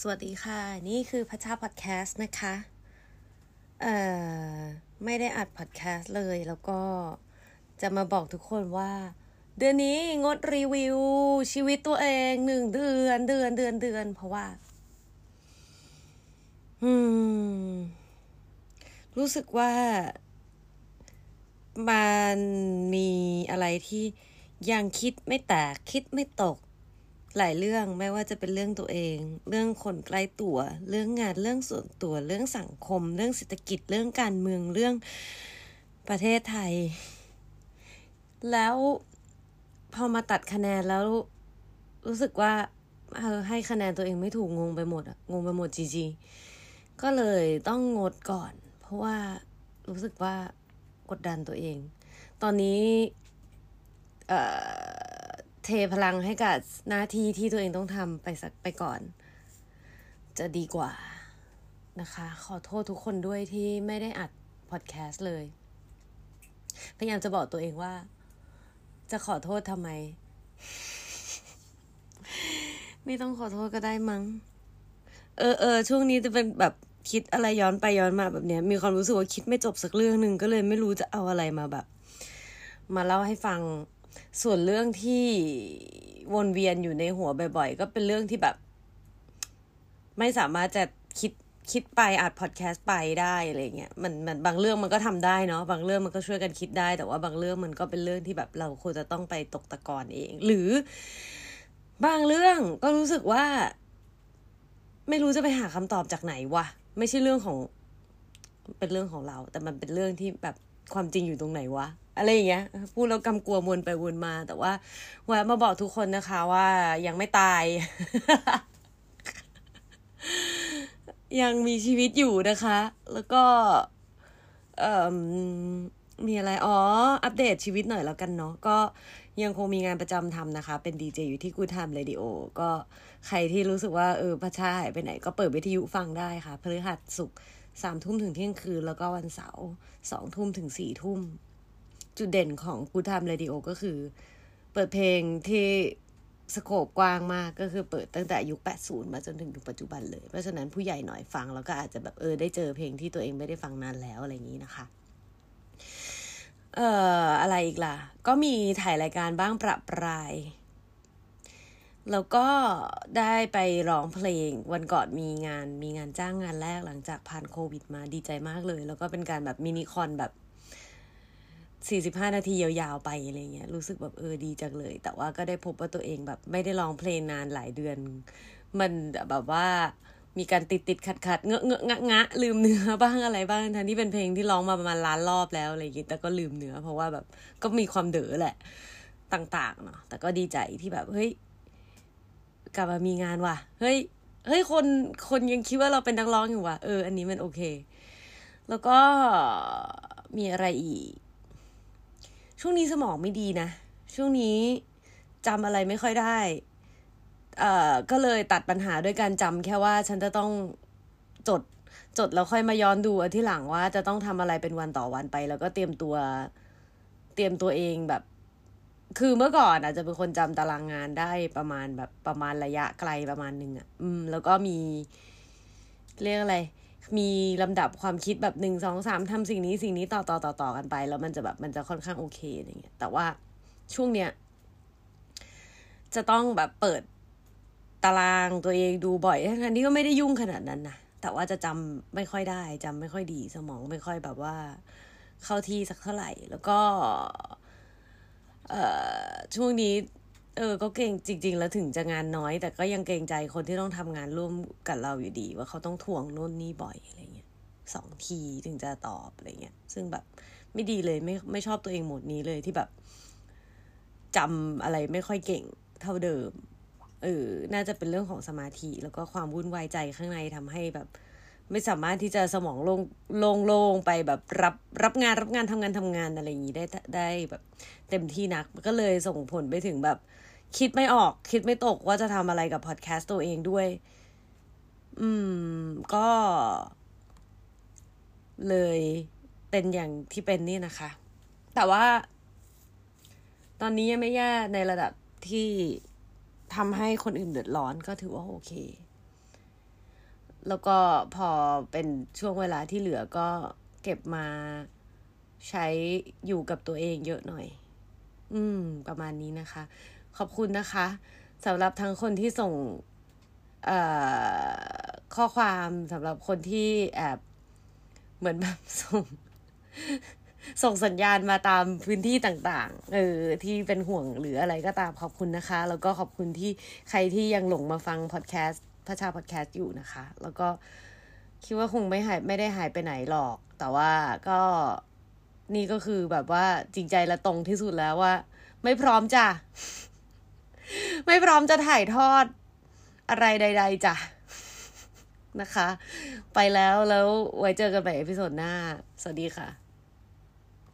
สวัสดีค่ะ นี่คือพัชชาพอดแคสต์นะคะ เอ่อ ไม่ได้อัดพอดแคสต์เลย แล้วก็จะมาบอกทุกคนว่า เดือนนี้งดรีวิว ชีวิตตัวเองหนึ่งเดือน เดือนเดือนเดือน เพราะว่า อืม รู้สึกว่า มันมีอะไรที่ยังคิดไม่แตก คิดไม่ตก หลายเรื่องไม่ว่าจะเป็นเรื่องตัวเอง เรื่องคนใกล้ตัว เรื่องงานเรื่องส่วนตัวเรื่องสังคม เรื่องเศรษฐกิจเรื่องการเมืองเรื่องประเทศไทย แล้วพอมาตัดคะแนนแล้วรู้สึกว่าเออให้คะแนนตัวเองไม่ถูกงงไปหมดอะงงไปหมดจริงๆก็เลยต้องงดก่อน เพราะว่ารู้สึกว่ากดดันตัวเอง ตอนนี้ เอ่อ เทพลังให้กับหน้าที่ที่ตัวเองต้องทำไปสักไปก่อน จะดีกว่านะคะ ขอโทษทุกคนด้วยที่ไม่ได้อัดพอดแคสต์เลย พยายามจะบอกตัวเองว่า จะขอโทษทำไม ไม่ต้องขอโทษก็ได้มั้ง เออเออช่วงนี้จะเป็นแบบคิดอะไรย้อนไปย้อนมาแบบเนี้ย มีความรู้สึกว่าคิดไม่จบสักเรื่องหนึ่งก็เลยไม่รู้จะเอาอะไรมาแบบ มาเล่าให้ฟัง ส่วนเรื่องที่วนเวียนอยู่ในหัวบ่อย ๆ ก็เป็นเรื่องที่แบบ ไม่สามารถจะคิดคิดไปอัดพอดแคสต์ไปได้อะไรเงี้ยมันมันบางเรื่องมันก็ทำได้เนาะบางเรื่องมันก็ช่วยกันคิดได้ แต่ว่าบางเรื่องมันก็เป็นเรื่องที่แบบเราควรจะต้องไปตกตะกอนเอง หรือบางเรื่องก็รู้สึกว่า ไม่รู้จะไปหาคำตอบจากไหนวะไม่ใช่เรื่องของเป็นเรื่องของเรา แต่มันเป็นเรื่องที่แบบความจริงอยู่ตรงไหนวะ อะไรอย่างเงี้ยพูดแล้วกำกววนไปวนมา แต่ว่าแวะมาบอกทุกคนนะคะว่ายังไม่ตาย ยังมีชีวิตอยู่นะคะ แล้วก็เอ่อมีอะไร อ๋อ อัปเดตชีวิตหน่อยแล้วกันเนาะ ก็ยังคงมีงานประจำทำนะคะ เป็นดีเจอยู่ที่กูทำเรดิโอ ก็ใครที่รู้สึกว่า เออพระชาหายไปไหน ก็เปิดวิทยุฟังได้ค่ะพฤหัสสุกสามทุ่มถึงเที่ยงคืน แล้วก็วันเสาร์สองทุ่มถึงสี่ทุ่ม จุดเด่นของกูทำเรดิโอก็คือ เปิดเพลงที่สโคปกว้างมากก็คือเปิดตั้งแต่ยุค 80 มาจนถึงยุคปัจจุบันเลย เพราะฉะนั้นผู้ใหญ่หน่อยฟัง แล้วก็อาจจะแบบเออได้เจอเพลงที่ตัวเองไม่ได้ฟังนานแล้วอะไรอย่างนี้นะคะ เอ่ออะไรอีกล่ะ ก็มีถ่ายรายการบ้างประปราย แล้วก็ได้ไปร้องเพลงวันก่อนมีงานมีงานจ้างงานแรกหลังจากผ่านโควิดมาดีใจมากเลย แล้วก็เป็นการแบบมินิคอนแบบ สี่สิบห้านาทียาวๆไปอะไรเงี้ยรู้สึกแบบเออดีจังเลย แต่ว่าก็ได้พบว่าตัวเองแบบไม่ได้ร้องเพลงนานหลายเดือน มันแบบว่ามีการติดติดขัดขัดเงอะเงอะงะงะลืมเนื้อบ้างอะไรบ้างทั้งที่เป็นเพลงที่ร้องมาประมาณล้านรอบแล้วอะไรอย่างงี้แต่ก็ลืมเนื้อ เพราะว่าแบบก็มีความเด๋อแหละต่างๆเนาะแต่ก็ดีใจที่แบบเฮ้ยกลับมามีงานว่ะเฮ้ยเฮ้ยคนคนยังคิดว่าเราเป็นนักร้องอยู่ว่ะเอออันนี้มันโอเค แล้วก็มีอะไรอีก ช่วงนี้สมองไม่ดีนะ ช่วงนี้จำอะไรไม่ค่อยได้ เอ่อ ก็เลยตัดปัญหาด้วยการจำแค่ว่าฉันจะต้องจดจดแล้วค่อยมาย้อนดูอที่หลังว่าจะต้องทำอะไรเป็นวันต่อวันไป แล้วก็เตรียมตัวเตรียมตัวเองแบบ คือเมื่อก่อนอาจจะเป็นคนจำตารางงานได้ประมาณแบบประมาณระยะไกลประมาณหนึ่งอะ่ะ อืม แล้วก็มี เรียกอะไร มีลำดับความคิดแบบหนึ่งสองสามทำสิ่งนี้สิ่งนี้ต่อต่อต่อต่อกันไป แล้วมันจะแบบมันจะค่อนข้างโอเคอะไรเงี้ยแต่ว่าช่วงเนี้ยจะต้องแบบเปิดตารางตัวเองดูบ่อยทั้งที่ก็ไม่ได้ยุ่งขนาดนั้นนะแต่ว่าจะจำไม่ค่อยได้จำไม่ค่อยดีสมองไม่ค่อยแบบว่าเข้าที่สักเท่าไหร่ แล้วก็ เอ่อช่วงนี้ เออ ก็เก่งจริง ๆ แล้วถึงจะงานน้อย แต่ก็ยังเกรงใจคนที่ต้องทำงานร่วมกับเราอยู่ดี ว่าเขาต้องทวงโน่นนี่บ่อยอะไรเงี้ยสองทีถึงจะตอบอะไรเงี้ย ซึ่งแบบไม่ดีเลยไม่ไม่ชอบตัวเองโหมดนี้เลยที่แบบจำอะไรไม่ค่อยเก่งเท่าเดิมเออน่าจะเป็นเรื่องของสมาธิ แล้วก็ความวุ่นวายใจข้างในทำให้แบบ ไม่สามารถที่จะสมองโลงโล่งโล่งไปแบบรับรับงานรับงานทำงานทำงานอะไรอย่างนี้ได้ได้แบบเต็มที่นักก็เลยส่งผลไปถึงแบบ คิดไม่ออกคิดไม่ตกว่าจะทำอะไรกับพอดแคสต์ตัวเองด้วย อืม ก็ เลยเป็นอย่างที่เป็นนี่นะคะ แต่ว่า ตอนนี้ยังไม่แย่ในระดับที่ทำให้คนอื่นเดือดร้อนก็ถือว่าโอเค แล้วก็พอเป็นช่วงเวลาที่เหลือก็เก็บมาใช้อยู่กับตัวเองเยอะหน่อย อืม ประมาณนี้นะคะ ขอบคุณนะคะสำหรับทั้งคนที่ส่งข้อความสำหรับคนที่แอบเหมือนแบบส่งส่งสัญญาณมาตามพื้นที่ต่างๆ เออ ที่เป็นห่วงหรืออะไรก็ตามขอบคุณนะคะ แล้วก็ขอบคุณที่ใครที่ยังหลงมาฟังพอดแคสต์ พระชาพอดแคสต์อยู่นะคะ แล้วก็คิดว่าคงไม่หายไม่ได้หายไปไหนหรอก แต่ว่าก็นี่ก็คือแบบว่าจริงใจและตรงที่สุดแล้วว่า ไม่พร้อมจ้ะ ไม่พร้อมจะถ่ายทอดอะไรใด ๆจ้ะนะคะ ไปแล้วแล้วไว้เจอกันใหม่ episode หน้า สวัสดีค่ะ